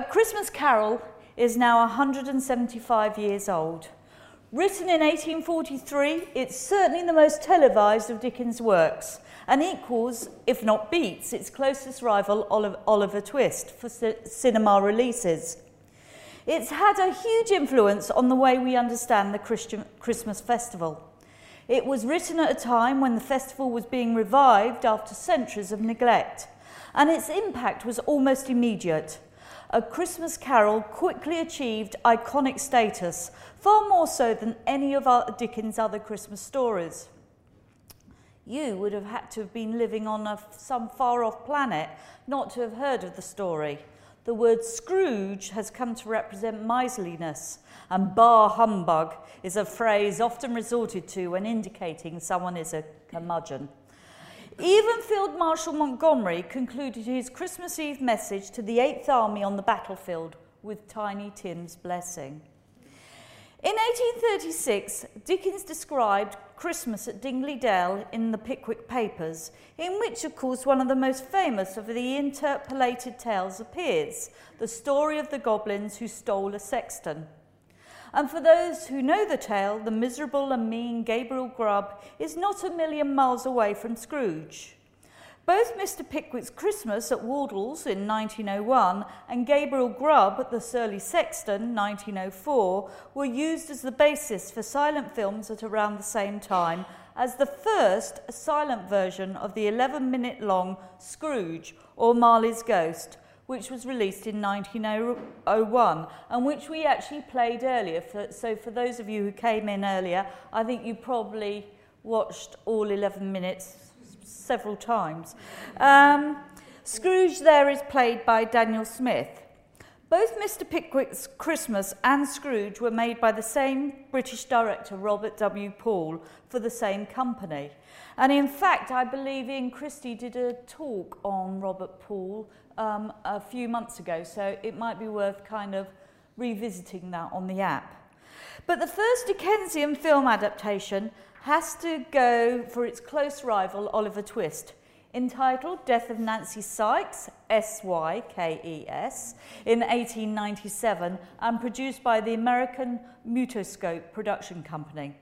A Christmas Carol is now 175 years old. Written in 1843, it's certainly the most televised of Dickens' works and equals, if not beats, its closest rival, Oliver Twist, for cinema releases. It's had a huge influence on the way we understand the Christian Christmas festival. It was written at a time when the festival was being revived after centuries of neglect, and its impact was almost immediate. A Christmas Carol quickly achieved iconic status, far more so than any of Dickens' other Christmas stories. You would have had to have been living on a, some far off planet not to have heard of the story. The word Scrooge has come to represent miserliness, and bah humbug is a phrase often resorted to when indicating someone is a curmudgeon. Even Field Marshal Montgomery concluded his Christmas Eve message to the Eighth Army on the battlefield with Tiny Tim's blessing. In 1836, Dickens described Christmas at Dingley Dell in the Pickwick Papers, in which, of course, one of the most famous of the interpolated tales appears the story of the goblins who stole a sexton. And for those who know the tale, the miserable and mean Gabriel Grub is not a million miles away from Scrooge. Both Mr. Pickwick's Christmas at Wardle's in 1901 and Gabriel Grub at the Surly Sexton 1904 were used as the basis for silent films at around the same time as the first silent version of the 11 minute long Scrooge or Marley's Ghost, which was released in 1901 and which we actually played earlier. For, so, for those of you who came in earlier, I think you probably watched all 11 minutes several times. Um, Scrooge there is played by Daniel Smith. Both Mr. Pickwick's Christmas and Scrooge were made by the same British director, Robert W. Paul, for the same company. And in fact, I believe Ian Christie did a talk on Robert Paul um, a few months ago, so it might be worth kind of revisiting that on the app. But the first Dickensian film adaptation has to go for its close rival, Oliver Twist, entitled Death of Nancy Sykes, S Y K E S, in 1897 and produced by the American Mutoscope Production Company.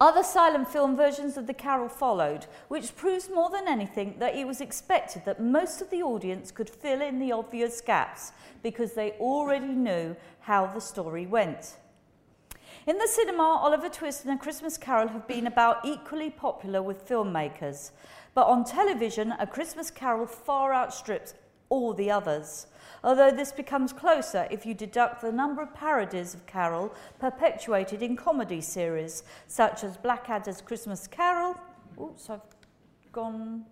Other silent film versions of the carol followed, which proves more than anything that it was expected that most of the audience could fill in the obvious gaps because they already knew how the story went. In the cinema, Oliver Twist and A Christmas Carol have been about equally popular with filmmakers. But on television, A Christmas Carol far outstrips all the others. Although this becomes closer if you deduct the number of parodies of Carol perpetuated in comedy series, such as Blackadder's Christmas Carol. Oops, I've gone.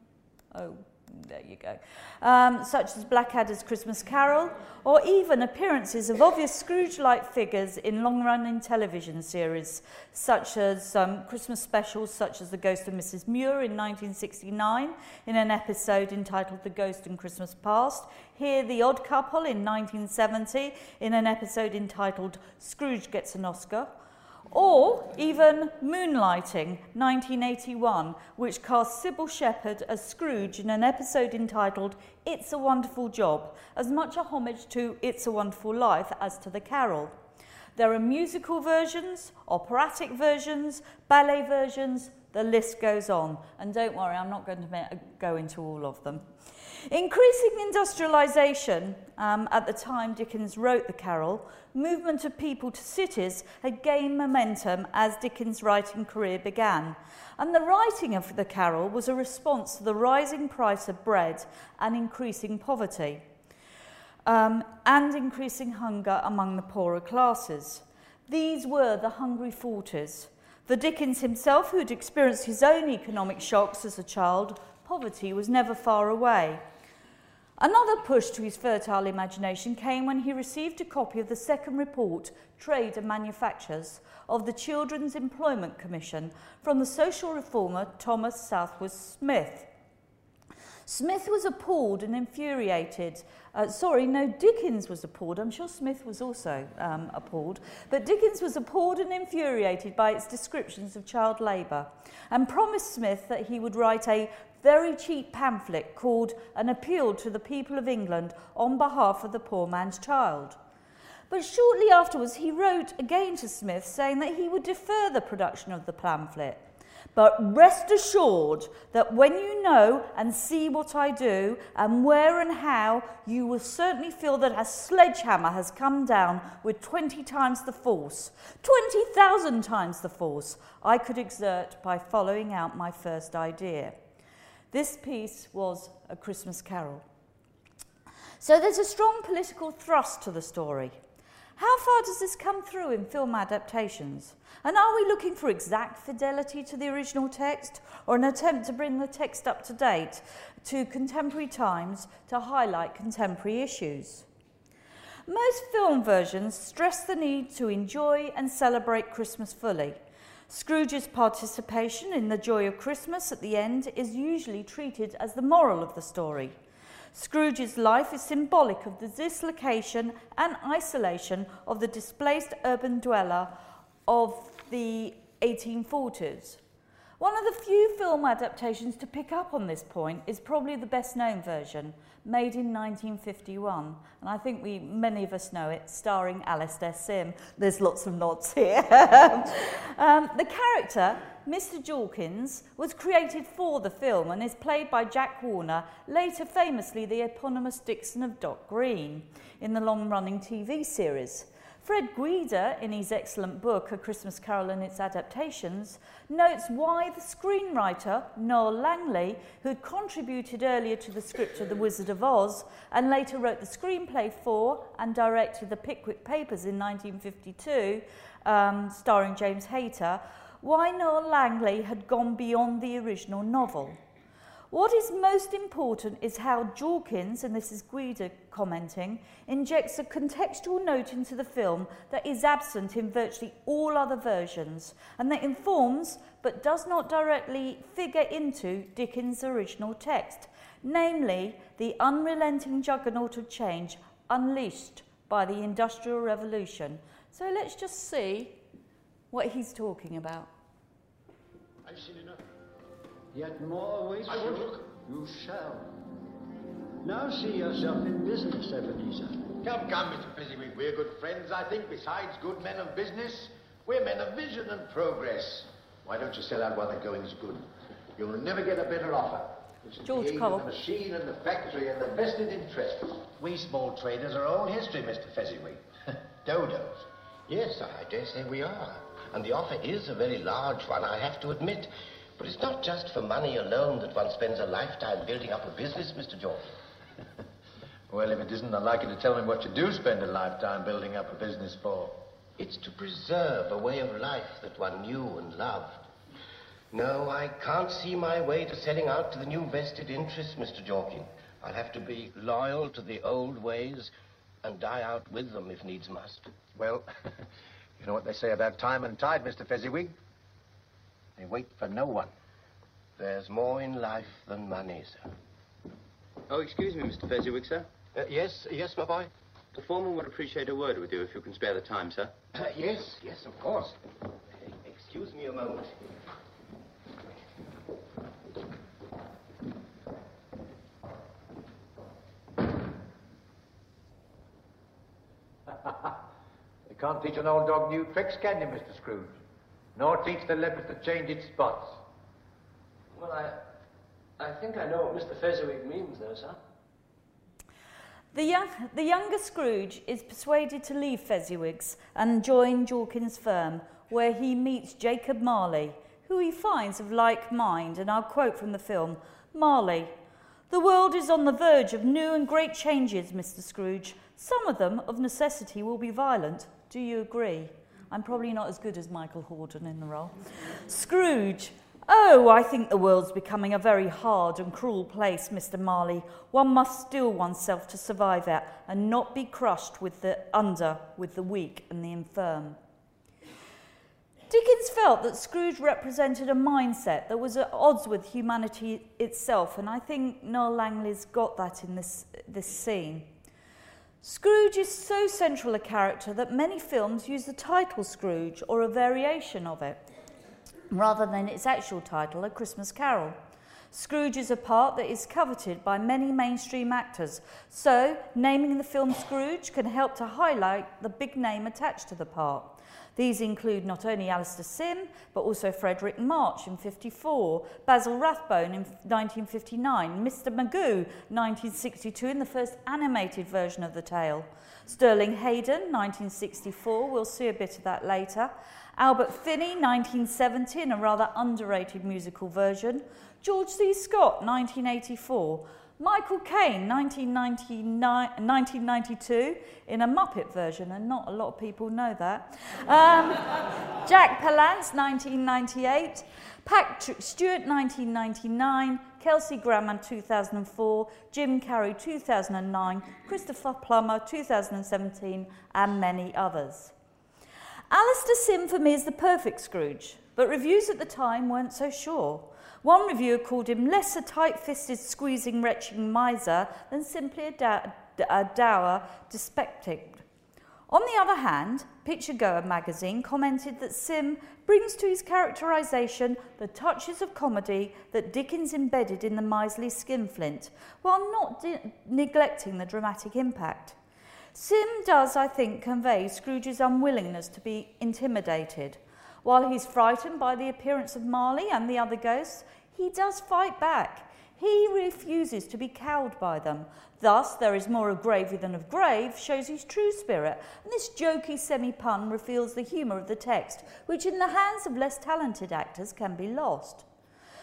Oh, there you go, um, such as Blackadder's Christmas Carol, or even appearances of obvious Scrooge-like figures in long-running television series, such as um, Christmas specials such as The Ghost of Mrs. Muir in 1969, in an episode entitled The Ghost and Christmas Past, here The Odd Couple in 1970, in an episode entitled Scrooge Gets an Oscar, or even Moonlighting, 1981, which cast Cybill Shepherd as Scrooge in an episode entitled It's a Wonderful Job, as much a homage to It's a Wonderful Life as to the carol. There are musical versions, operatic versions, ballet versions, the list goes on. And don't worry, I'm not going to go into all of them. Increasing industrialisation, um, at the time Dickens wrote the carol, movement of people to cities had gained momentum as Dickens' writing career began. And the writing of the carol was a response to the rising price of bread and increasing poverty, um, and increasing hunger among the poorer classes. These were the hungry forties. The Dickens himself, who'd experienced his own economic shocks as a child, poverty was never far away. Another push to his fertile imagination came when he received a copy of the second report, Trade and Manufactures, of the Children's Employment Commission from the social reformer Thomas Southwood Smith. Smith was appalled and infuriated. Uh, sorry, no, Dickens was appalled. I'm sure Smith was also um, appalled. But Dickens was appalled and infuriated by its descriptions of child labour and promised Smith that he would write a very cheap pamphlet called An Appeal to the People of England on behalf of the poor man's child. But shortly afterwards, he wrote again to Smith saying that he would defer the production of the pamphlet. But rest assured that when you know and see what I do and where and how, you will certainly feel that a sledgehammer has come down with 20 times the force, 20,000 times the force I could exert by following out my first idea. This piece was A Christmas Carol. So there's a strong political thrust to the story. How far does this come through in film adaptations? And are we looking for exact fidelity to the original text or an attempt to bring the text up to date to contemporary times to highlight contemporary issues? Most film versions stress the need to enjoy and celebrate Christmas fully. Scrooge's participation in the joy of Christmas at the end is usually treated as the moral of the story. Scrooge's life is symbolic of the dislocation and isolation of the displaced urban dweller of the 1840s. One of the few film adaptations to pick up on this point is probably the best known version, made in 1951. And I think we many of us know it, starring Alastair Sim. There's lots of nods here. um, the character, Mr. Jorkins, was created for the film and is played by Jack Warner, later famously the eponymous Dixon of Dock Green in the long running TV series. Fred Guida, in his excellent book, A Christmas Carol and Its Adaptations, notes why the screenwriter, Noel Langley, who contributed earlier to the script of The Wizard of Oz and later wrote the screenplay for and directed The Pickwick Papers in 1952, um, starring James Hayter, why Noel Langley had gone beyond the original novel. What is most important is how Jorkins, and this is Guida commenting, injects a contextual note into the film that is absent in virtually all other versions and that informs but does not directly figure into Dickens' original text, namely the unrelenting juggernaut of change unleashed by the Industrial Revolution. So let's just see what he's talking about. I've seen enough. Yet more awaits I won't you. look. You shall. Now see yourself in business, Ebenezer. Come, come, Mr. Fezziwig. We're good friends, I think. Besides good men of business, we're men of vision and progress. Why don't you sell out while the going's good? You'll never get a better offer. It's George the Cole. the machine and the factory and the vested interests. We small traders are old history, Mr. Fezziwig. Dodos. Yes, I dare say we are. And the offer is a very large one, I have to admit. But it's not just for money alone that one spends a lifetime building up a business, Mr. Jordan. Well, if it isn't I'd like you to tell me what you do spend a lifetime building up a business for. It's to preserve a way of life that one knew and loved. No, I can't see my way to selling out to the new vested interests, Mr. Jorkin. I'll have to be loyal to the old ways and die out with them if needs must. Well, you know what they say about time and tide, Mr. Fezziwig? They wait for no one. There's more in life than money, sir. Oh, excuse me, Mr. Fezziwig, sir. Uh, yes, yes, my boy? The foreman would appreciate a word with you if you can spare the time, sir. Uh, yes, yes, of course. Excuse me a moment. You can't teach an old dog new tricks, can you, Mr. Scrooge? Nor teach the leopard to change its spots. Well, I, I think I know what Mr. Fezziwig means, though, sir. The, young, the younger Scrooge is persuaded to leave Fezziwig's and join Jorkins' firm, where he meets Jacob Marley, who he finds of like mind. And I'll quote from the film Marley, the world is on the verge of new and great changes, Mr. Scrooge. Some of them, of necessity, will be violent. Do you agree? I'm probably not as good as Michael Hordern in the role. Scrooge, Oh, I think the world's becoming a very hard and cruel place, Mr. Marley. One must steel oneself to survive it and not be crushed with the under with the weak and the infirm. Dickens felt that Scrooge represented a mindset that was at odds with humanity itself, and I think Noel Langley's got that in this, this scene. Scrooge is so central a character that many films use the title Scrooge or a variation of it rather than its actual title, A Christmas Carol. Scrooge is a part that is coveted by many mainstream actors, so naming the film Scrooge can help to highlight the big name attached to the part. These include not only Alastair Sim, but also Fredric March in 54, Basil Rathbone in 1959, Mr. Magoo 1962 in the first animated version of the tale, Sterling Hayden 1964, we'll see a bit of that later, Albert Finney 1970 in a rather underrated musical version, George C. Scott 1984, Michael Caine, 1992, in a Muppet version, and not a lot of people know that. Um, Jack Palance, 1998. Patrick Stewart, 1999. Kelsey Grammer, 2004. Jim Carrey, 2009. Christopher Plummer, 2017, and many others. Alastair Sim for me is the perfect Scrooge, but reviews at the time weren't so sure. One reviewer called him less a tight-fisted, squeezing, retching miser than simply a, da- a dour dyspeptic. On the other hand, Picturegoer magazine commented that Sim brings to his characterization the touches of comedy that Dickens embedded in the miserly skinflint, while not di- neglecting the dramatic impact. Sim does, I think, convey Scrooge's unwillingness to be intimidated – while he's frightened by the appearance of Marley and the other ghosts, he does fight back. He refuses to be cowed by them. Thus, there is more of gravy than of grave shows his true spirit, and this jokey semi pun reveals the humour of the text, which in the hands of less talented actors can be lost.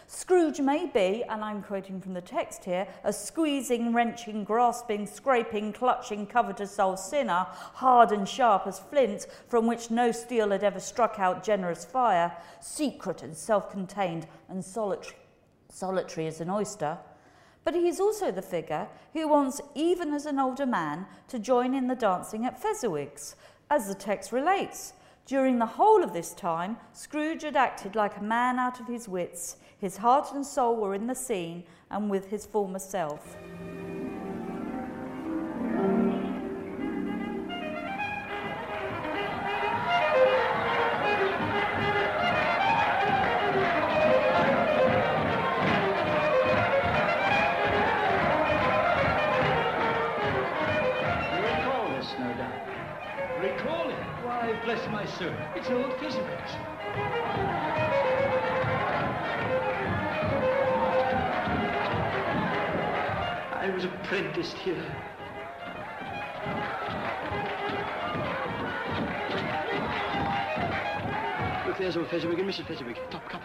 Scrooge may be, and I'm quoting from the text here, a squeezing, wrenching, grasping, scraping, clutching, covetous soul sinner, hard and sharp as flint, from which no steel had ever struck out generous fire, secret and self contained, and solitary, solitary as an oyster. But he is also the figure who wants, even as an older man, to join in the dancing at Fezziwig's, as the text relates. During the whole of this time, Scrooge had acted like a man out of his wits. His heart and soul were in the scene and with his former self. Recall it? Why, bless my soul, it's old Fezziwig's. I was apprenticed here. Look, there's old Fezziwig and Mrs. Fezziwig. top come.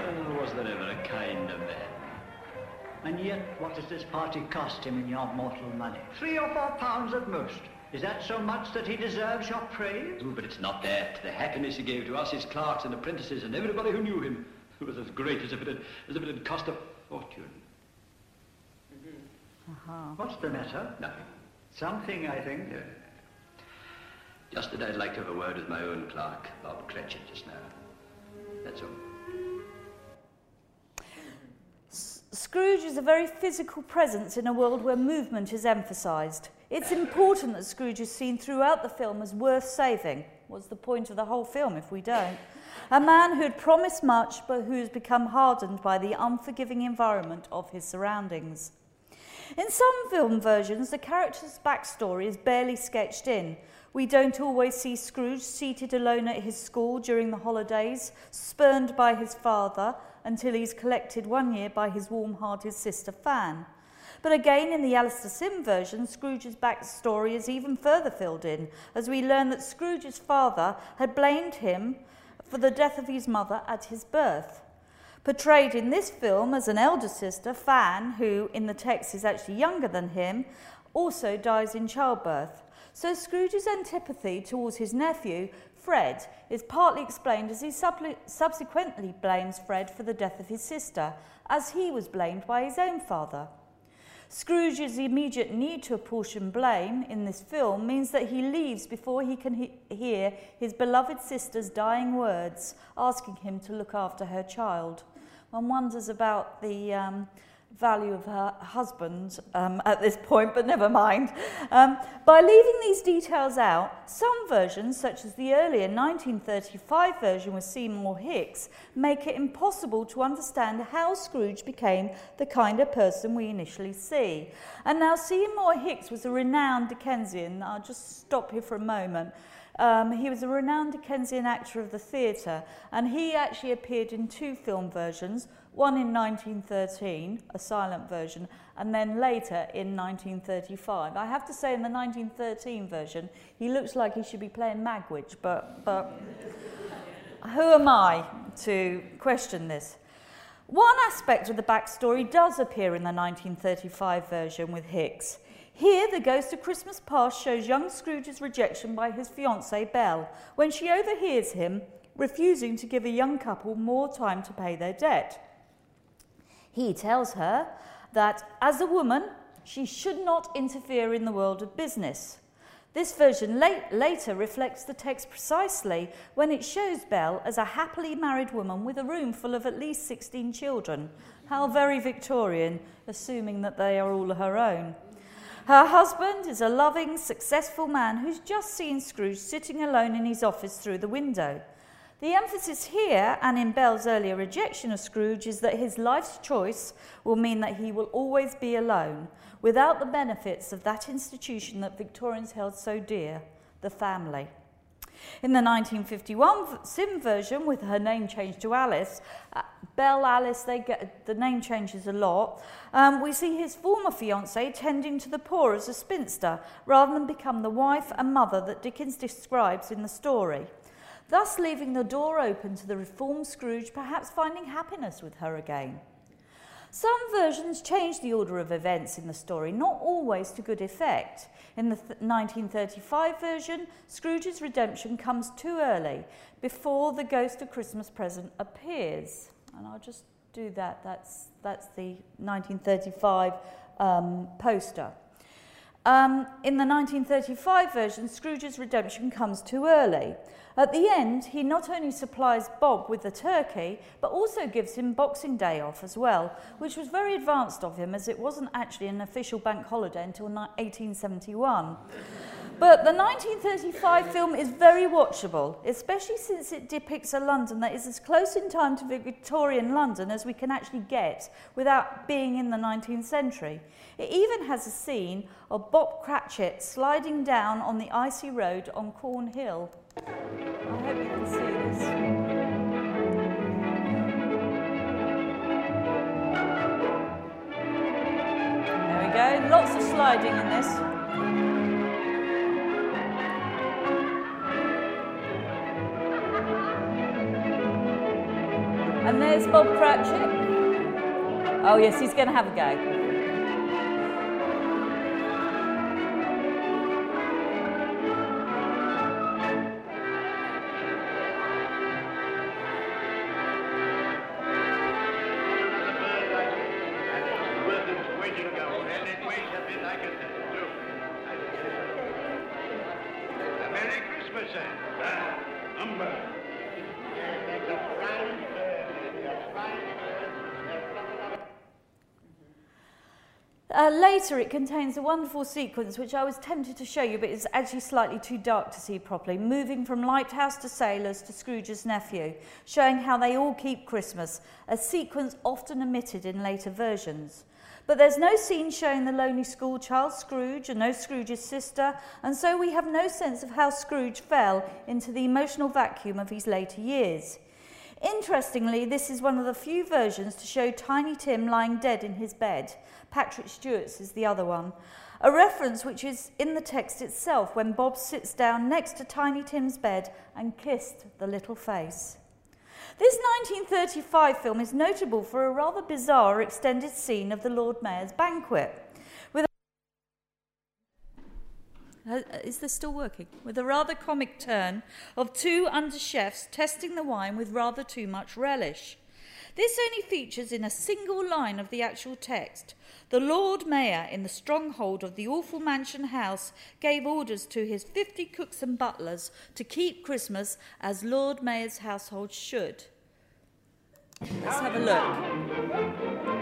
Oh, was there ever a kinder man? And yet, what does this party cost him in your mortal money? Three or four pounds at most. Is that so much that he deserves your praise? Oh, but it's not that. The happiness he gave to us, his clerks and apprentices, and everybody who knew him was as great as if it had, as if it had cost a fortune. Mm-hmm. Uh-huh. Uh-huh. What's the matter? Nothing. Something, I think. No. Just that I'd like to have a word with my own clerk, Bob Cratchit, just now. That's all. Scrooge is a very physical presence in a world where movement is emphasised. It's important that Scrooge is seen throughout the film as worth saving. What's the point of the whole film if we don't? A man who had promised much but who has become hardened by the unforgiving environment of his surroundings. In some film versions, the character's backstory is barely sketched in. We don't always see Scrooge seated alone at his school during the holidays, spurned by his father, until he's collected one year by his warm hearted sister Fan. But again, in the Alastair Sim version, Scrooge's backstory is even further filled in, as we learn that Scrooge's father had blamed him for the death of his mother at his birth. Portrayed in this film as an elder sister, Fan, who in the text is actually younger than him, also dies in childbirth. So Scrooge's antipathy towards his nephew, Fred, is partly explained as he subsequently blames Fred for the death of his sister, as he was blamed by his own father. Scrooge's immediate need to apportion blame in this film means that he leaves before he can he- hear his beloved sister's dying words asking him to look after her child. One wonders about the, um, value of her husband um, at this point, but never mind. Um, by leaving these details out, some versions, such as the earlier 1935 version with Seymour Hicks, make it impossible to understand how Scrooge became the kind of person we initially see. And now, Seymour Hicks was a renowned Dickensian. I'll just stop here for a moment. Um, he was a renowned Dickensian actor of the theatre, and he actually appeared in two film versions one in 1913, a silent version, and then later in 1935. I have to say, in the 1913 version, he looks like he should be playing Magwitch, but, but who am I to question this? One aspect of the backstory does appear in the 1935 version with Hicks. Here, the ghost of Christmas past shows young Scrooge's rejection by his fiancée Belle when she overhears him refusing to give a young couple more time to pay their debt. He tells her that as a woman, she should not interfere in the world of business. This version late, later reflects the text precisely when it shows Belle as a happily married woman with a room full of at least 16 children. How very Victorian, assuming that they are all her own. Her husband is a loving, successful man who's just seen Scrooge sitting alone in his office through the window. The emphasis here and in Belle's earlier rejection of Scrooge is that his life's choice will mean that he will always be alone, without the benefits of that institution that Victorians held so dear, the family. In the 1951 Sim version, with her name changed to Alice, uh, Belle Alice, they get the name changes a lot. Um, we see his former fiancée tending to the poor as a spinster, rather than become the wife and mother that Dickens describes in the story thus leaving the door open to the reformed Scrooge perhaps finding happiness with her again. Some versions change the order of events in the story, not always to good effect. In the 1935 version, Scrooge's redemption comes too early, before the ghost of Christmas present appears. And I'll just do that. That's, that's the 1935 um, poster. Um, in the 1935 version, Scrooge's redemption comes too early. At the end, he not only supplies Bob with the turkey, but also gives him Boxing Day off as well, which was very advanced of him as it wasn't actually an official bank holiday until 1871. But the 1935 film is very watchable, especially since it depicts a London that is as close in time to Victorian London as we can actually get without being in the 19th century. It even has a scene of Bob Cratchit sliding down on the icy road on Cornhill. I hope you can see this. There we go, lots of sliding in this. And there's Bob Cratchit. Oh yes, he's going to have a go. Uh, later, it contains a wonderful sequence which I was tempted to show you, but it's actually slightly too dark to see properly. Moving from lighthouse to sailors to Scrooge's nephew, showing how they all keep Christmas, a sequence often omitted in later versions. But there's no scene showing the lonely schoolchild Scrooge and no Scrooge's sister, and so we have no sense of how Scrooge fell into the emotional vacuum of his later years. Interestingly, this is one of the few versions to show Tiny Tim lying dead in his bed. Patrick Stewart's is the other one. A reference which is in the text itself when Bob sits down next to Tiny Tim's bed and kissed the little face. This 1935 film is notable for a rather bizarre extended scene of the Lord Mayor's banquet. Uh, Uh, is this still working? With a rather comic turn of two under chefs testing the wine with rather too much relish. This only features in a single line of the actual text. The Lord Mayor, in the stronghold of the awful mansion house, gave orders to his fifty cooks and butlers to keep Christmas as Lord Mayor's household should. Let's have a look.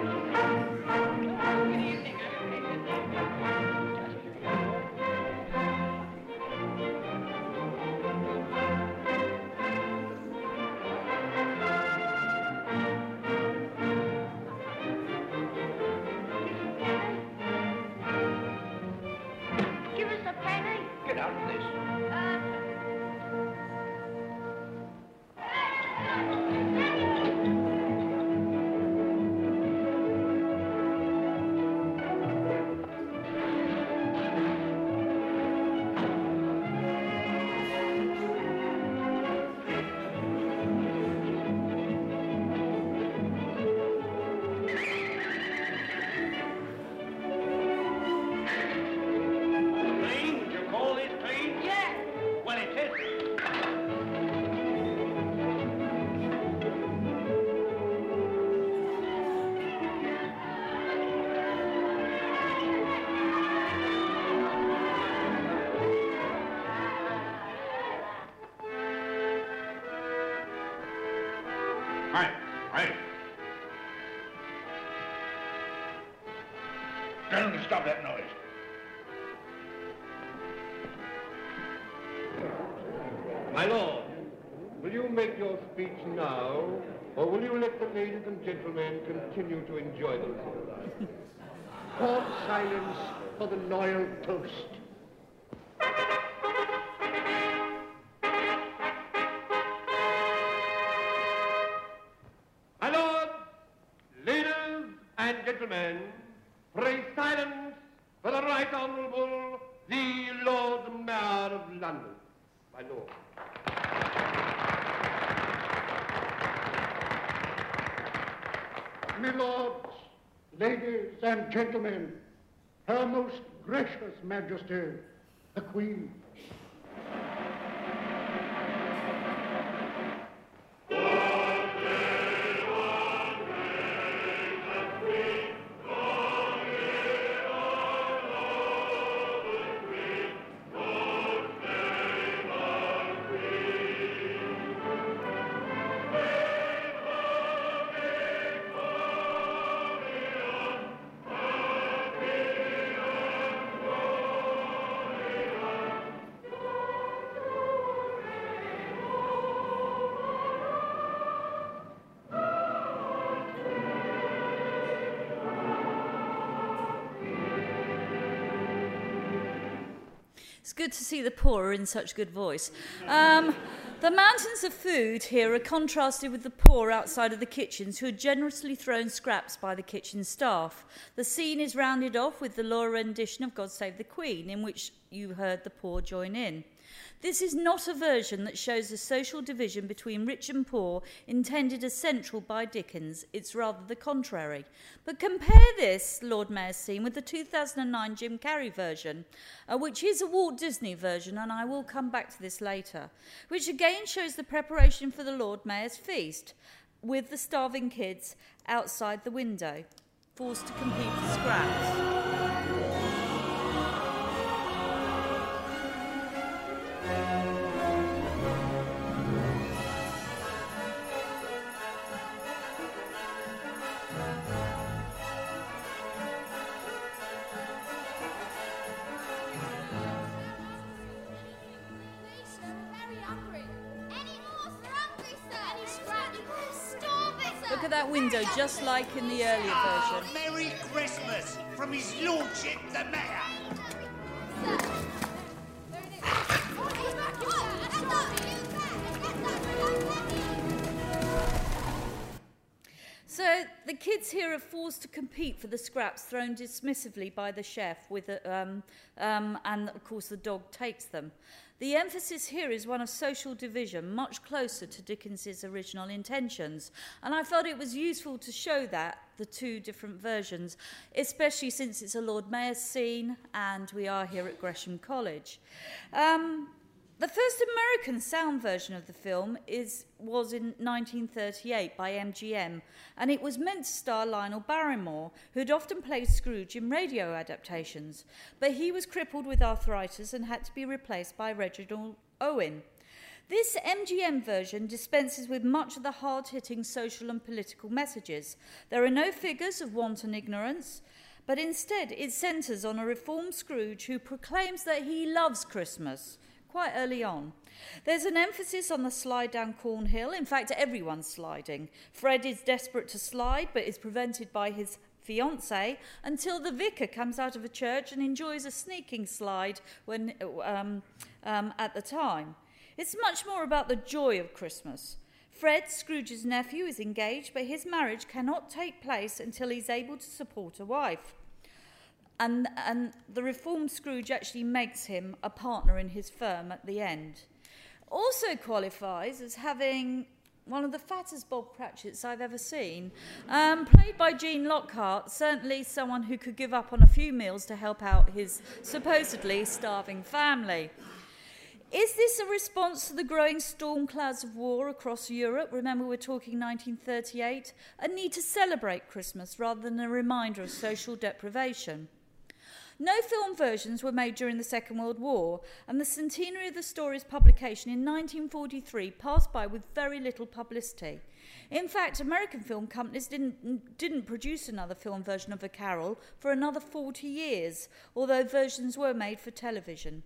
For the loyal toast. My lord, ladies and gentlemen, pray silence for the Right Honourable the Lord Mayor of London. My lord. My lords, ladies and gentlemen, Her Most Gracious Majesty, the Queen. Good to see the poor are in such good voice. Um, the mountains of food here are contrasted with the poor outside of the kitchens who are generously thrown scraps by the kitchen staff. The scene is rounded off with the Laura rendition of God Save the Queen, in which you heard the poor join in. This is not a version that shows the social division between rich and poor intended as central by Dickens. It's rather the contrary. But compare this Lord Mayor's scene with the 2009 Jim Carrey version, uh, which is a Walt Disney version, and I will come back to this later, which again shows the preparation for the Lord Mayor's feast with the starving kids outside the window, forced to compete for scraps. Look at that window, just like in the earlier Ah, version. Merry Christmas from His Lordship the Mayor. So the kids here are forced to compete for the scraps thrown dismissively by the chef, with a, um, um, and of course the dog takes them. The emphasis here is one of social division, much closer to Dickens's original intentions, and I felt it was useful to show that the two different versions, especially since it's a Lord Mayor's scene and we are here at Gresham College. Um, the first American sound version of the film is, was in 1938 by MGM, and it was meant to star Lionel Barrymore, who'd often played Scrooge in radio adaptations, but he was crippled with arthritis and had to be replaced by Reginald Owen. This MGM version dispenses with much of the hard hitting social and political messages. There are no figures of wanton ignorance, but instead it centres on a reformed Scrooge who proclaims that he loves Christmas quite early on. There's an emphasis on the slide down Cornhill. In fact, everyone's sliding. Fred is desperate to slide, but is prevented by his fiance until the vicar comes out of a church and enjoys a sneaking slide when um, um, at the time. It's much more about the joy of Christmas. Fred, Scrooge's nephew, is engaged, but his marriage cannot take place until he's able to support a wife. And, and the reformed Scrooge actually makes him a partner in his firm at the end. Also qualifies as having one of the fattest Bob Cratchits I've ever seen. Um, played by Gene Lockhart, certainly someone who could give up on a few meals to help out his supposedly starving family. Is this a response to the growing storm clouds of war across Europe? Remember, we're talking 1938. A need to celebrate Christmas rather than a reminder of social deprivation. No film versions were made during the Second World War, and the centenary of the story's publication in 1943 passed by with very little publicity. In fact, American film companies didn't, didn't produce another film version of A Carol for another 40 years, although versions were made for television.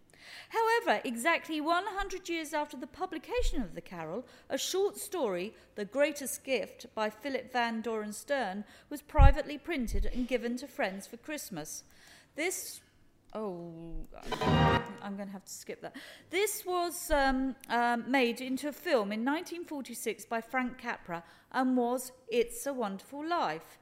However, exactly 100 years after the publication of The Carol, a short story, The Greatest Gift, by Philip Van Doren Stern, was privately printed and given to friends for Christmas. This Oh, I'm going to have to skip that. This was um, um, made into a film in 1946 by Frank Capra and was It's a Wonderful Life.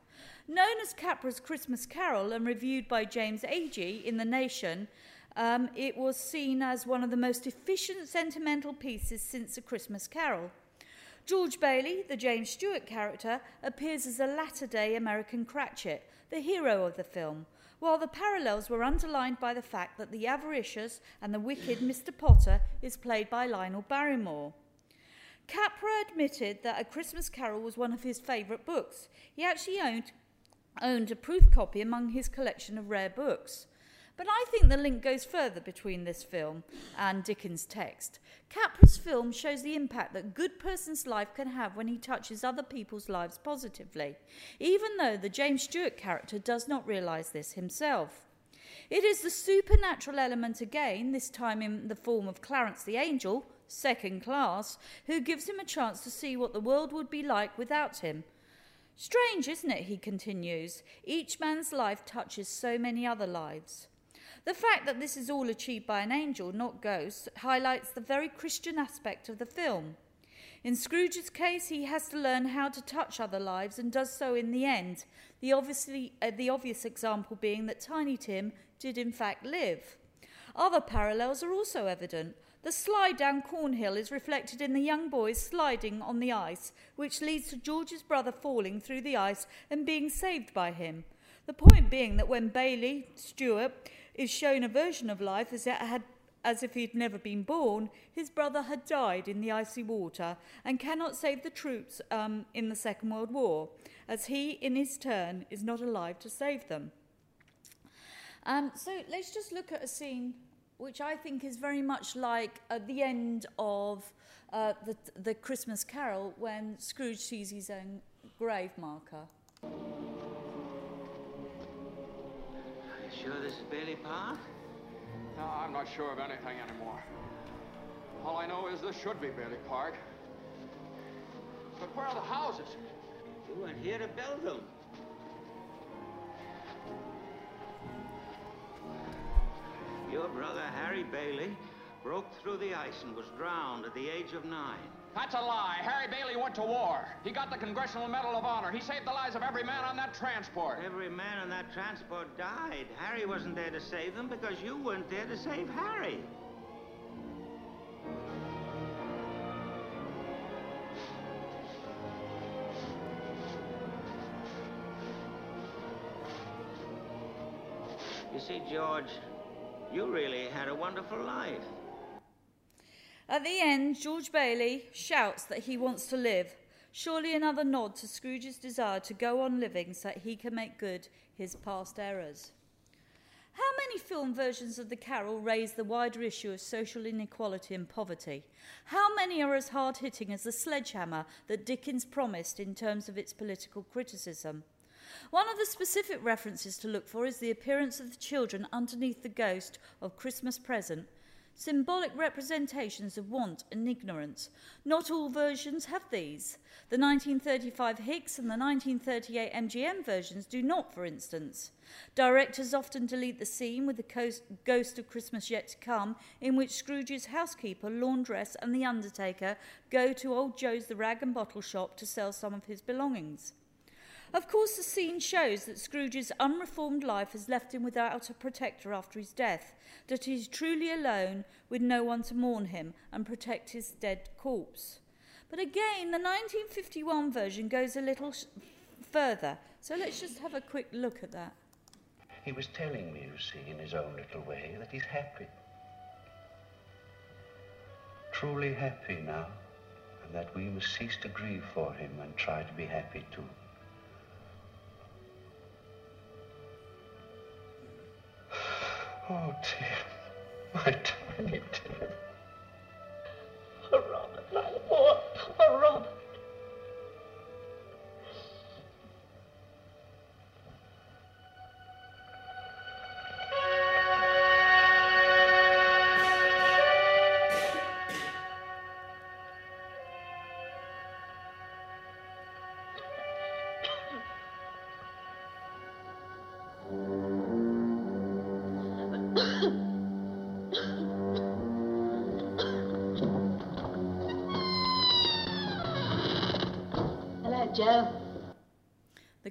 Known as Capra's Christmas Carol and reviewed by James Agee in The Nation, um, it was seen as one of the most efficient sentimental pieces since A Christmas Carol. George Bailey, the James Stewart character, appears as a latter day American Cratchit, the hero of the film, while the parallels were underlined by the fact that the avaricious and the wicked Mr. Potter is played by Lionel Barrymore. Capra admitted that A Christmas Carol was one of his favourite books. He actually owned, owned a proof copy among his collection of rare books. But I think the link goes further between this film and Dickens' text. Capra's film shows the impact that a good person's life can have when he touches other people's lives positively, even though the James Stewart character does not realise this himself. It is the supernatural element again, this time in the form of Clarence the Angel, second class, who gives him a chance to see what the world would be like without him. Strange, isn't it? He continues. Each man's life touches so many other lives. The fact that this is all achieved by an angel, not ghosts, highlights the very Christian aspect of the film. In Scrooge's case, he has to learn how to touch other lives and does so in the end, the, obviously, uh, the obvious example being that Tiny Tim did in fact live. Other parallels are also evident. The slide down Cornhill is reflected in the young boys sliding on the ice, which leads to George's brother falling through the ice and being saved by him. The point being that when Bailey, Stewart, is shown a version of life as, had, as if he had never been born, his brother had died in the icy water and cannot save the troops um, in the Second World War, as he, in his turn, is not alive to save them. Um, so let's just look at a scene which I think is very much like the end of uh, the, the Christmas Carol when Scrooge sees his own grave marker. Sure this is Bailey Park? No, I'm not sure of anything anymore. All I know is this should be Bailey Park. But where are the houses? You went here to build them. Your brother, Harry Bailey, broke through the ice and was drowned at the age of nine. That's a lie. Harry Bailey went to war. He got the Congressional Medal of Honor. He saved the lives of every man on that transport. Every man on that transport died. Harry wasn't there to save them because you weren't there to save Harry. You see, George, you really had a wonderful life. At the end, George Bailey shouts that he wants to live, surely another nod to Scrooge's desire to go on living so that he can make good his past errors. How many film versions of The Carol raise the wider issue of social inequality and poverty? How many are as hard hitting as the sledgehammer that Dickens promised in terms of its political criticism? One of the specific references to look for is the appearance of the children underneath the ghost of Christmas present symbolic representations of want and ignorance. Not all versions have these. The 1935 Hicks and the 1938 MGM versions do not, for instance. Directors often delete the scene with the ghost of Christmas yet to come, in which Scrooge's housekeeper, laundress, and the undertaker go to old Joe's the rag and bottle shop to sell some of his belongings. Of course, the scene shows that Scrooge's unreformed life has left him without a protector after his death, that he is truly alone with no one to mourn him and protect his dead corpse. But again, the 1951 version goes a little sh- further, so let's just have a quick look at that. He was telling me, you see, in his own little way, that he's happy. Truly happy now, and that we must cease to grieve for him and try to be happy too. Oh, dear. My tiny Tim.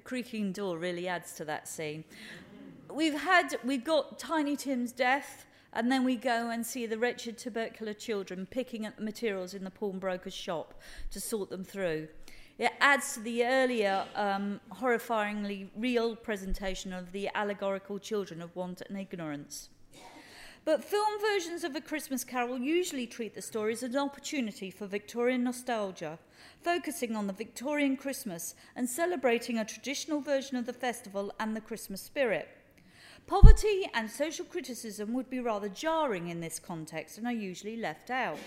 Creaking door really adds to that scene. We've had, we've got Tiny Tim's death, and then we go and see the wretched tubercular children picking at the materials in the pawnbroker's shop to sort them through. It adds to the earlier um, horrifyingly real presentation of the allegorical children of want and ignorance. But film versions of A Christmas Carol usually treat the story as an opportunity for Victorian nostalgia, focusing on the Victorian Christmas and celebrating a traditional version of the festival and the Christmas spirit. Poverty and social criticism would be rather jarring in this context and are usually left out.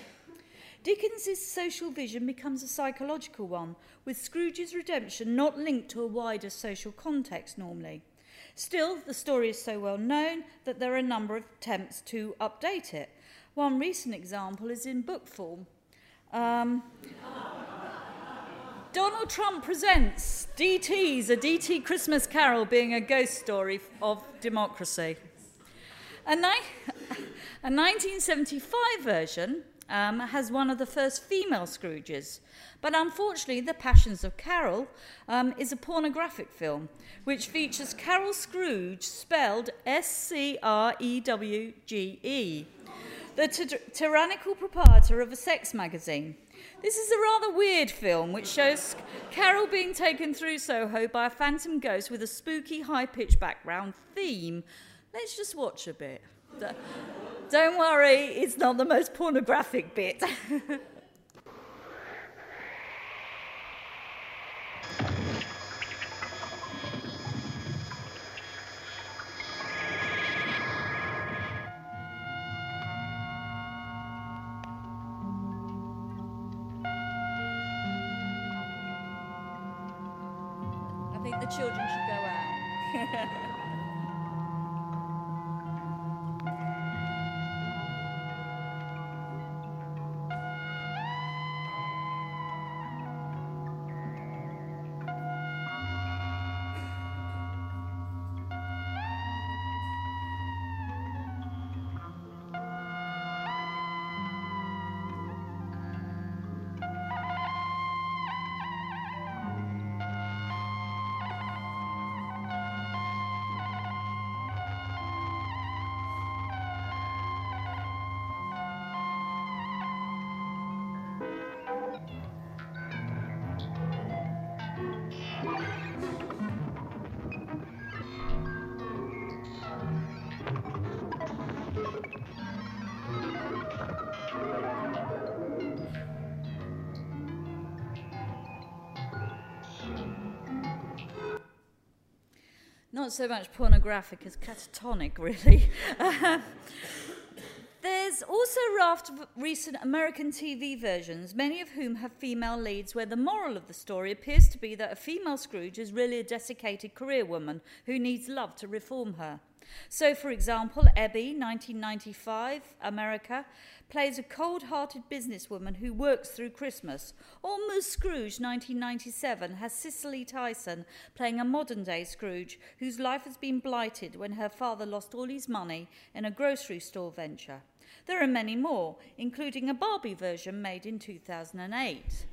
Dickens's social vision becomes a psychological one, with Scrooge's redemption not linked to a wider social context normally. Still, the story is so well known that there are a number of attempts to update it. One recent example is in book form. Um, Donald Trump presents DT's A DT Christmas Carol being a ghost story of democracy. A, ni- a 1975 version um, has one of the first female Scrooges, but unfortunately, The Passions of Carol um, is a pornographic film which features Carol Scrooge spelled S C R E W G E, the ty- tyrannical proprietor of a sex magazine. This is a rather weird film which shows Carol being taken through Soho by a phantom ghost with a spooky high pitched background theme. Let's just watch a bit. Don't worry, it's not the most pornographic bit. Not so much pornographic as catatonic, really. Um, There's also a raft of recent American TV versions, many of whom have female leads, where the moral of the story appears to be that a female Scrooge is really a desiccated career woman who needs love to reform her. So, for example, Ebbie, 1995, America, plays a cold hearted businesswoman who works through Christmas. Or Moose Scrooge, 1997, has Cicely Tyson playing a modern day Scrooge whose life has been blighted when her father lost all his money in a grocery store venture. There are many more, including a Barbie version made in 2008.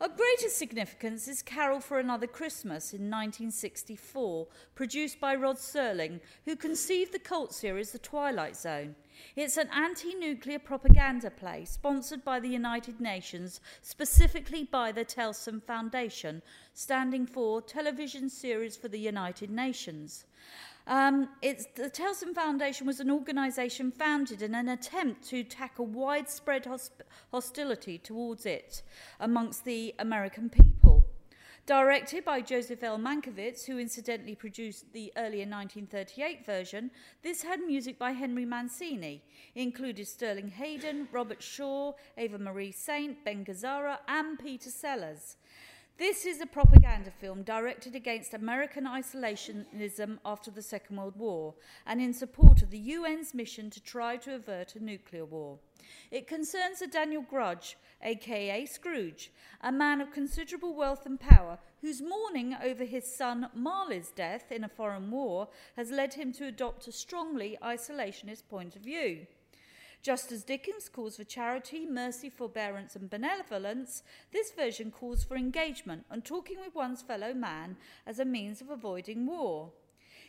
Of greater significance is Carol for Another Christmas in 1964, produced by Rod Serling, who conceived the cult series The Twilight Zone. It's an anti nuclear propaganda play sponsored by the United Nations, specifically by the Telsun Foundation, standing for Television Series for the United Nations. Um, the Telsun Foundation was an organisation founded in an attempt to tackle widespread hosp- hostility towards it amongst the American people. Directed by Joseph L. Mankiewicz, who incidentally produced the earlier 1938 version, this had music by Henry Mancini. It included Sterling Hayden, Robert Shaw, Eva Marie Saint, Ben Gazzara, and Peter Sellers. This is a propaganda film directed against American isolationism after the Second World War and in support of the UN's mission to try to avert a nuclear war. It concerns a Daniel Grudge, aka Scrooge, a man of considerable wealth and power whose mourning over his son Marley's death in a foreign war has led him to adopt a strongly isolationist point of view. Just as Dickens calls for charity, mercy, forbearance, and benevolence, this version calls for engagement and talking with one's fellow man as a means of avoiding war.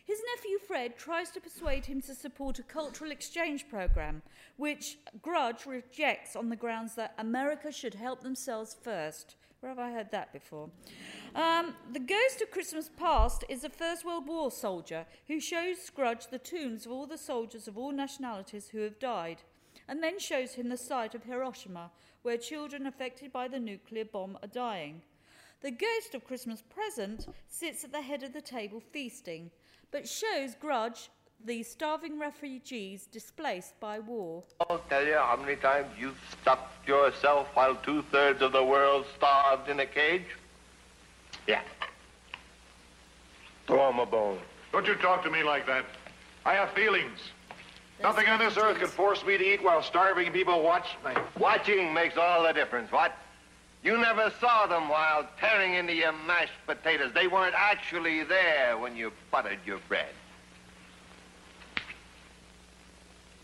His nephew Fred tries to persuade him to support a cultural exchange program, which Grudge rejects on the grounds that America should help themselves first. Where have I heard that before? Um, the Ghost of Christmas Past is a First World War soldier who shows Grudge the tombs of all the soldiers of all nationalities who have died and then shows him the site of Hiroshima, where children affected by the nuclear bomb are dying. The ghost of Christmas present sits at the head of the table feasting, but shows Grudge the starving refugees displaced by war. I'll tell you how many times you've stuffed yourself while two thirds of the world starved in a cage. Yeah. Throw him a bone. Don't you talk to me like that. I have feelings. Nothing on this earth can force me to eat while starving people watch me. Watching makes all the difference, what? You never saw them while tearing into your mashed potatoes. They weren't actually there when you buttered your bread.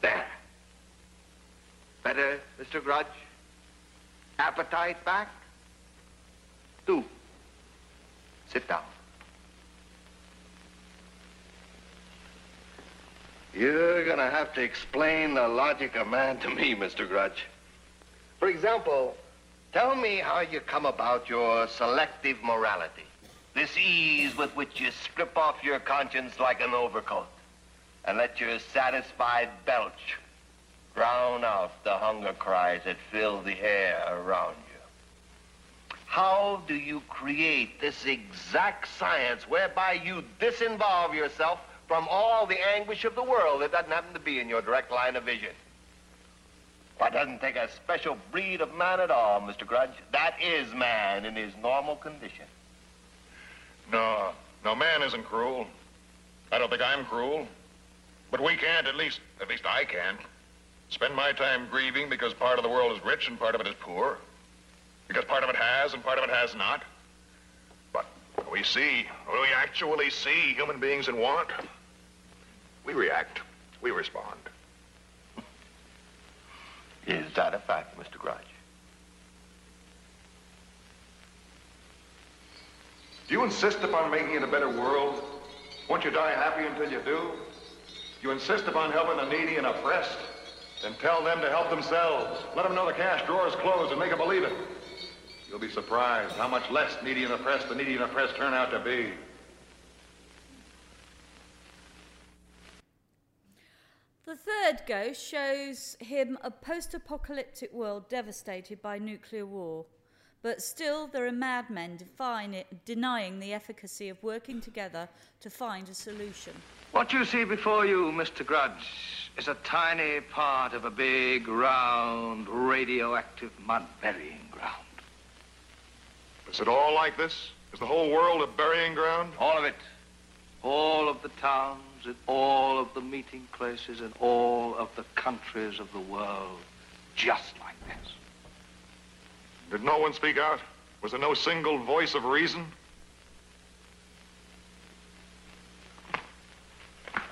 There. Better, Mr. Grudge? Appetite back? Do. Sit down. You're gonna have to explain the logic of man to me, Mr. Grudge. For example, tell me how you come about your selective morality. This ease with which you strip off your conscience like an overcoat and let your satisfied belch drown out the hunger cries that fill the air around you. How do you create this exact science whereby you disinvolve yourself from all the anguish of the world that doesn't happen to be in your direct line of vision. That doesn't take a special breed of man at all, Mr. Grudge. That is man in his normal condition. No, no, man isn't cruel. I don't think I'm cruel. But we can't, at least, at least I can't, spend my time grieving because part of the world is rich and part of it is poor. Because part of it has and part of it has not. But we see, we actually see human beings in want. We react. We respond. Is that a fact, Mr. Grudge? Do you insist upon making it a better world? Won't you die happy until you do? You insist upon helping the needy and oppressed? Then tell them to help themselves. Let them know the cash drawer is closed and make them believe it. You'll be surprised how much less needy and oppressed the needy and oppressed turn out to be. The third ghost shows him a post apocalyptic world devastated by nuclear war. But still, there are madmen it, denying the efficacy of working together to find a solution. What you see before you, Mr. Grudge, is a tiny part of a big, round, radioactive mud burying ground. Is it all like this? Is the whole world a burying ground? All of it. All of the towns, in all of the meeting places in all of the countries of the world, just like this. Did no one speak out? Was there no single voice of reason?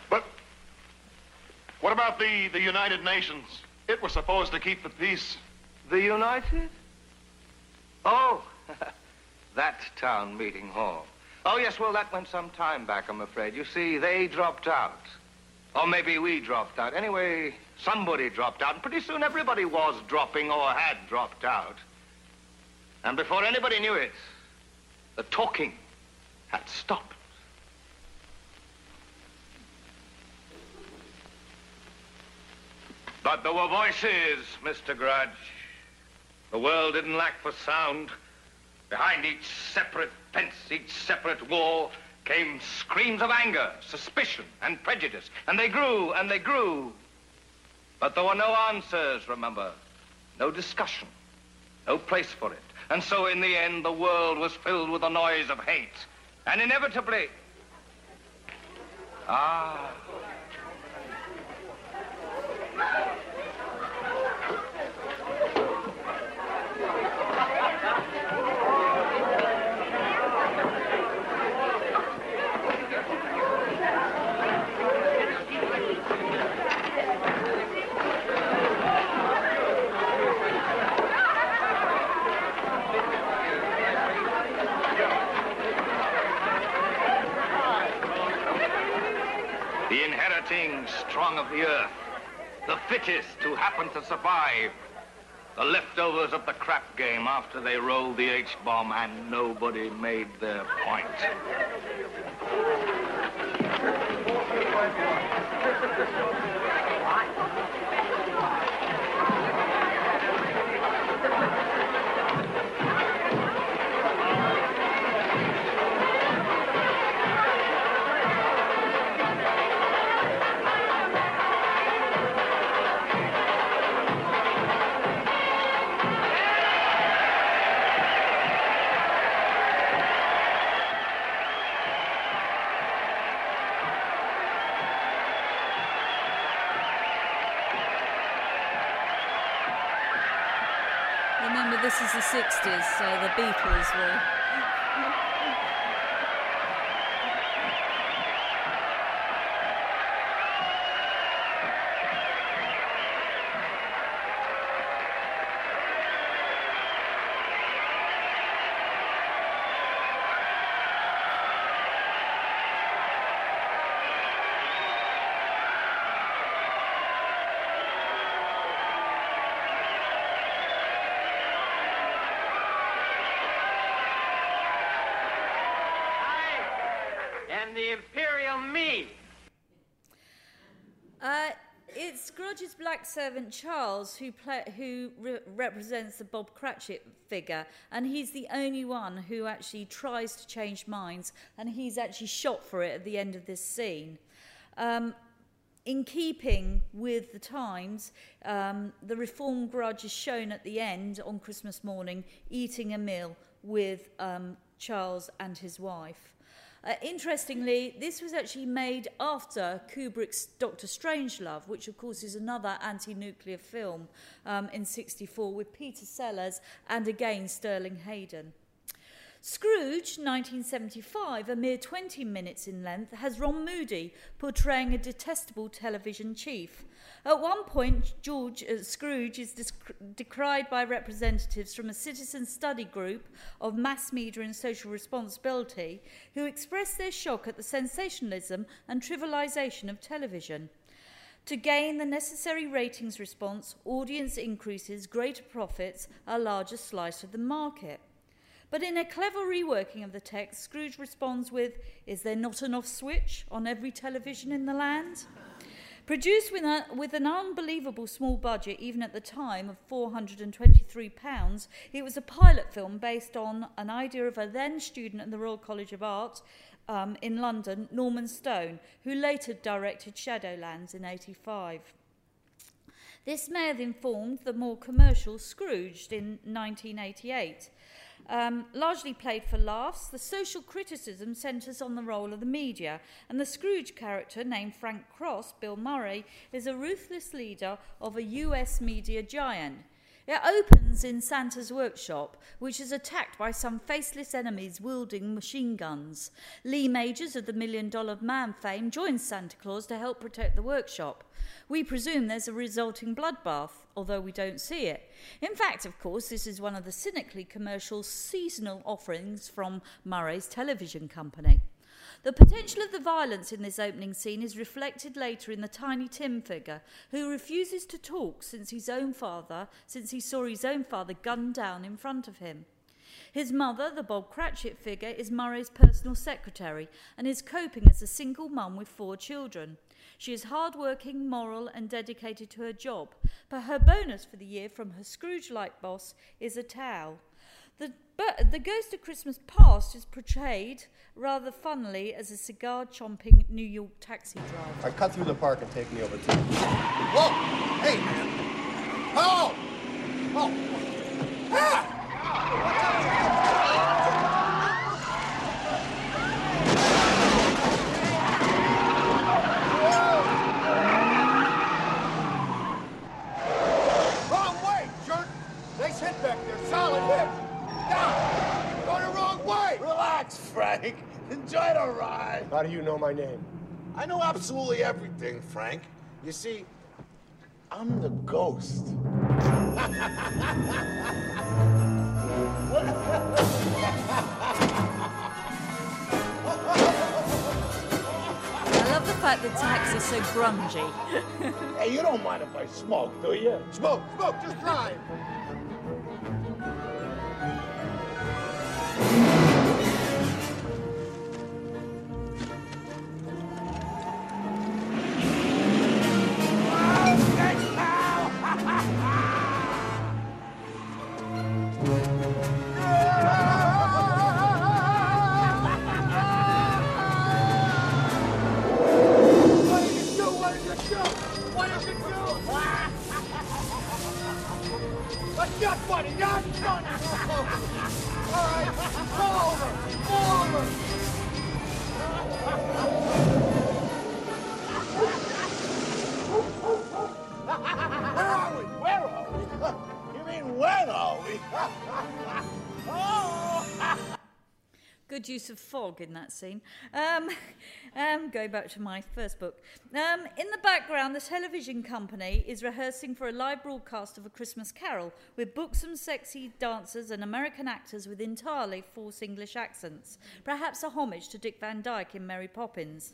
But what about the, the United Nations? It was supposed to keep the peace. The United? Oh, that town meeting hall. Oh, yes, well, that went some time back, I'm afraid. You see, they dropped out. Or maybe we dropped out. Anyway, somebody dropped out, and pretty soon everybody was dropping or had dropped out. And before anybody knew it, the talking had stopped. But there were voices, Mr. Grudge. The world didn't lack for sound. Behind each separate fence, each separate wall, came screams of anger, suspicion, and prejudice. And they grew and they grew. But there were no answers, remember. No discussion. No place for it. And so in the end, the world was filled with the noise of hate. And inevitably... Ah... The inheriting strong of the earth. The fittest who happen to survive. The leftovers of the crap game after they rolled the H-bomb and nobody made their point. 60s, so the Beatles were. And the Imperial me. Uh, it's Servant Charles who play, who re- represents the Bob Cratchit figure, and he's the only one who actually tries to change minds, and he's actually shot for it at the end of this scene. Um, in keeping with the times, um, the reform grudge is shown at the end on Christmas morning eating a meal with um, Charles and his wife. Uh, interestingly, this was actually made after Kubrick's Doctor Strangelove, which of course is another anti-nuclear film um, in 64 with Peter Sellers and again Sterling Hayden. Scrooge, 1975, a mere 20 minutes in length, has Ron Moody portraying a detestable television chief. At one point, George uh, Scrooge is disc- decried by representatives from a citizen study group of mass media and social responsibility who express their shock at the sensationalism and trivialization of television. To gain the necessary ratings response, audience increases, greater profits, a larger slice of the market. But in a clever reworking of the text, Scrooge responds with, Is there not an off switch on every television in the land? Produced with, a, with an unbelievable small budget, even at the time, of £423, it was a pilot film based on an idea of a then student at the Royal College of Art um, in London, Norman Stone, who later directed Shadowlands in 85. This may have informed the more commercial Scrooged in 1988. Um, largely played for laughs, the social criticism centres on the role of the media, and the Scrooge character, named Frank Cross, Bill Murray, is a ruthless leader of a US media giant. It opens in Santa's workshop, which is attacked by some faceless enemies wielding machine guns. Lee Majors of the Million Dollar Man fame joins Santa Claus to help protect the workshop. We presume there's a resulting bloodbath, although we don't see it. In fact, of course, this is one of the cynically commercial seasonal offerings from Murray's television company. The potential of the violence in this opening scene is reflected later in the Tiny Tim figure, who refuses to talk since his own father, since he saw his own father gunned down in front of him. His mother, the Bob Cratchit figure, is Murray's personal secretary and is coping as a single mum with four children. She is hardworking, moral, and dedicated to her job, but her bonus for the year from her Scrooge like boss is a towel. The, but the Ghost of Christmas Past is portrayed rather funnily as a cigar chomping New York taxi driver. I cut through the park and take me over to. Whoa! Hey, man! Oh! Oh! Ah! Wrong way, jerk! Nice hit back there, solid hit! Down! Going the wrong way! Relax, Frank. Enjoy the ride. How do you know my name? I know absolutely everything, Frank. You see, I'm the ghost. I love the fact the tax is so grungy. hey, you don't mind if I smoke, do you? Smoke, smoke, just drive. Good use of fog in that scene. Um, um, going back to my first book. Um, in the background, the television company is rehearsing for a live broadcast of A Christmas Carol with buxom, sexy dancers and American actors with entirely false English accents. Perhaps a homage to Dick Van Dyke in Mary Poppins.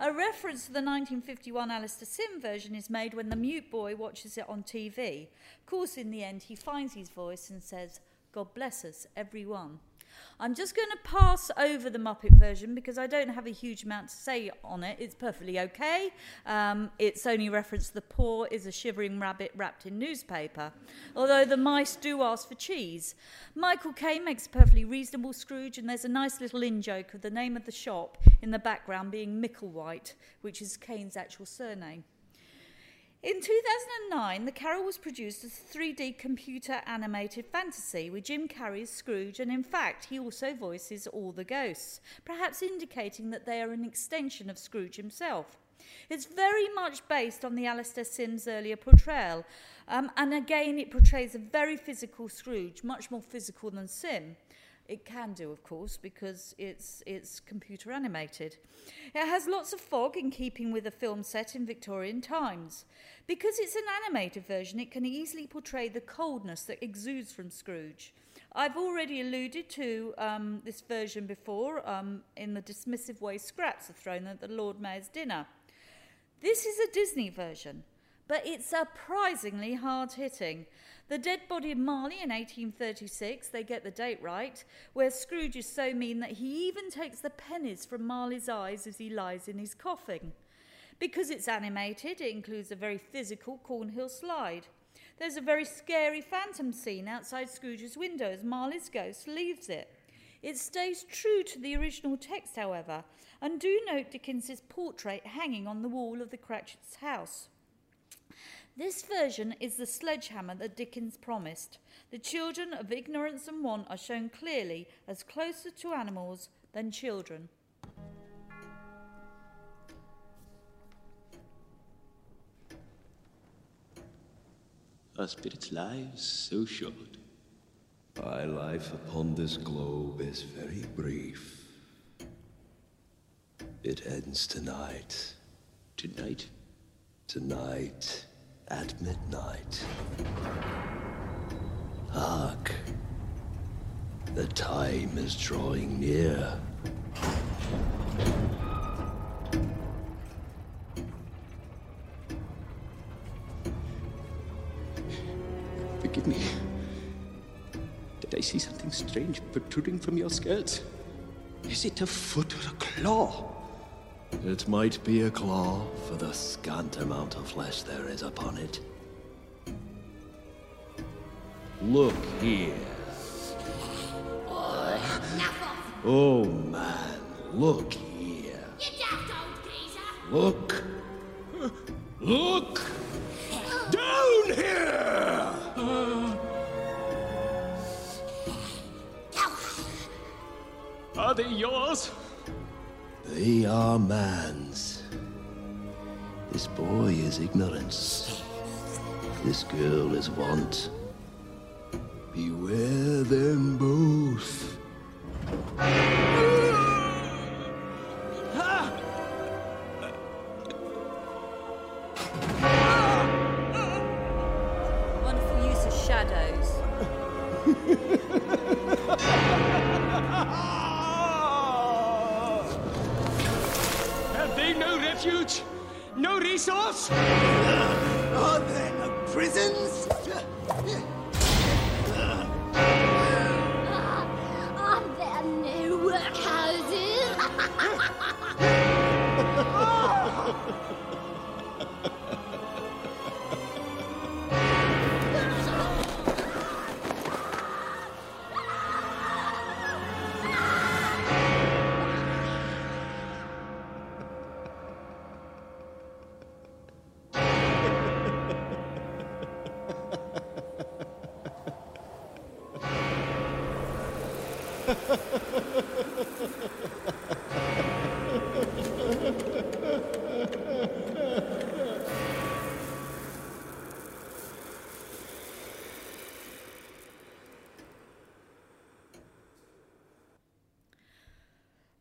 A reference to the 1951 Alastair Sim version is made when the mute boy watches it on TV. Of course, in the end, he finds his voice and says, God bless us, everyone. I'm just going to pass over the Muppet version because I don't have a huge amount to say on it. It's perfectly okay. Um, it's only reference to the poor is a shivering rabbit wrapped in newspaper, although the mice do ask for cheese. Michael Caine makes a perfectly reasonable Scrooge, and there's a nice little in joke of the name of the shop in the background being Micklewhite, which is Caine's actual surname. In 2009, The Carol was produced as a 3D computer animated fantasy with Jim Carrey's Scrooge, and in fact, he also voices all the ghosts, perhaps indicating that they are an extension of Scrooge himself. It's very much based on the Alastair Sim's earlier portrayal, um, and again, it portrays a very physical Scrooge, much more physical than Sim. It can do, of course, because it's it's computer animated. It has lots of fog in keeping with a film set in Victorian times. Because it's an animated version, it can easily portray the coldness that exudes from Scrooge. I've already alluded to um, this version before um, in the dismissive way scraps are thrown at the Lord Mayor's dinner. This is a Disney version, but it's surprisingly hard hitting. The Dead Body of Marley in 1836, they get the date right, where Scrooge is so mean that he even takes the pennies from Marley's eyes as he lies in his coffin. Because it's animated, it includes a very physical Cornhill slide. There's a very scary phantom scene outside Scrooge's window as Marley's ghost leaves it. It stays true to the original text, however, and do note Dickens's portrait hanging on the wall of the Cratchit's house. This version is the sledgehammer that Dickens promised. The children of ignorance and want are shown clearly as closer to animals than children. A spirit's lives so short. My life upon this globe is very brief. It ends tonight. Tonight? Tonight at midnight. Hark. The time is drawing near. Forgive me. Did I see something strange protruding from your skirts? Is it a foot or a claw? It might be a claw for the scant amount of flesh there is upon it. Look here. Oh man, look here. You daft old geezer. Look. Look! Down here! Are they yours? They are man's. This boy is ignorance. This girl is want. Beware them both.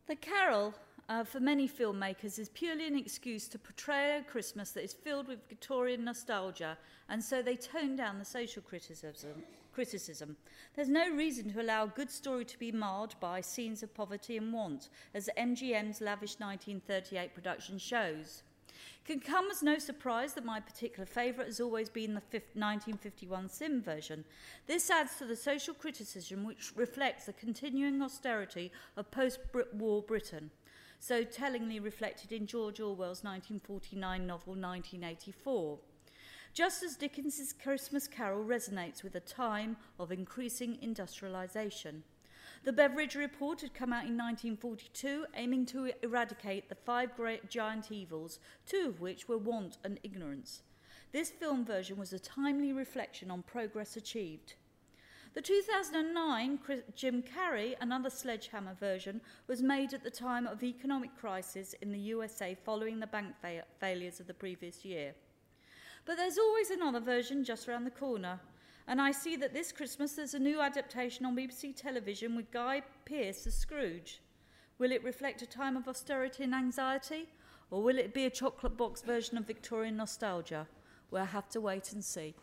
The Carol, uh, for many filmmakers, is purely an excuse to portray a Christmas that is filled with Victorian nostalgia, and so they tone down the social criticism. criticism. There's no reason to allow a good story to be marred by scenes of poverty and want, as MGM's lavish 1938 production shows. Can come as no surprise that my particular favourite has always been the 1951 Sim version. This adds to the social criticism which reflects the continuing austerity of post war Britain, so tellingly reflected in George Orwell's 1949 novel 1984. Just as Dickens's Christmas Carol resonates with a time of increasing industrialisation. The Beveridge Report had come out in 1942, aiming to eradicate the five great giant evils, two of which were want and ignorance. This film version was a timely reflection on progress achieved. The 2009 Jim Carrey, another sledgehammer version, was made at the time of economic crisis in the USA following the bank fa- failures of the previous year. But there's always another version just around the corner. And I see that this Christmas there's a new adaptation on BBC television with Guy Pearce as Scrooge. Will it reflect a time of austerity and anxiety? Or will it be a chocolate box version of Victorian nostalgia? We'll have to wait and see.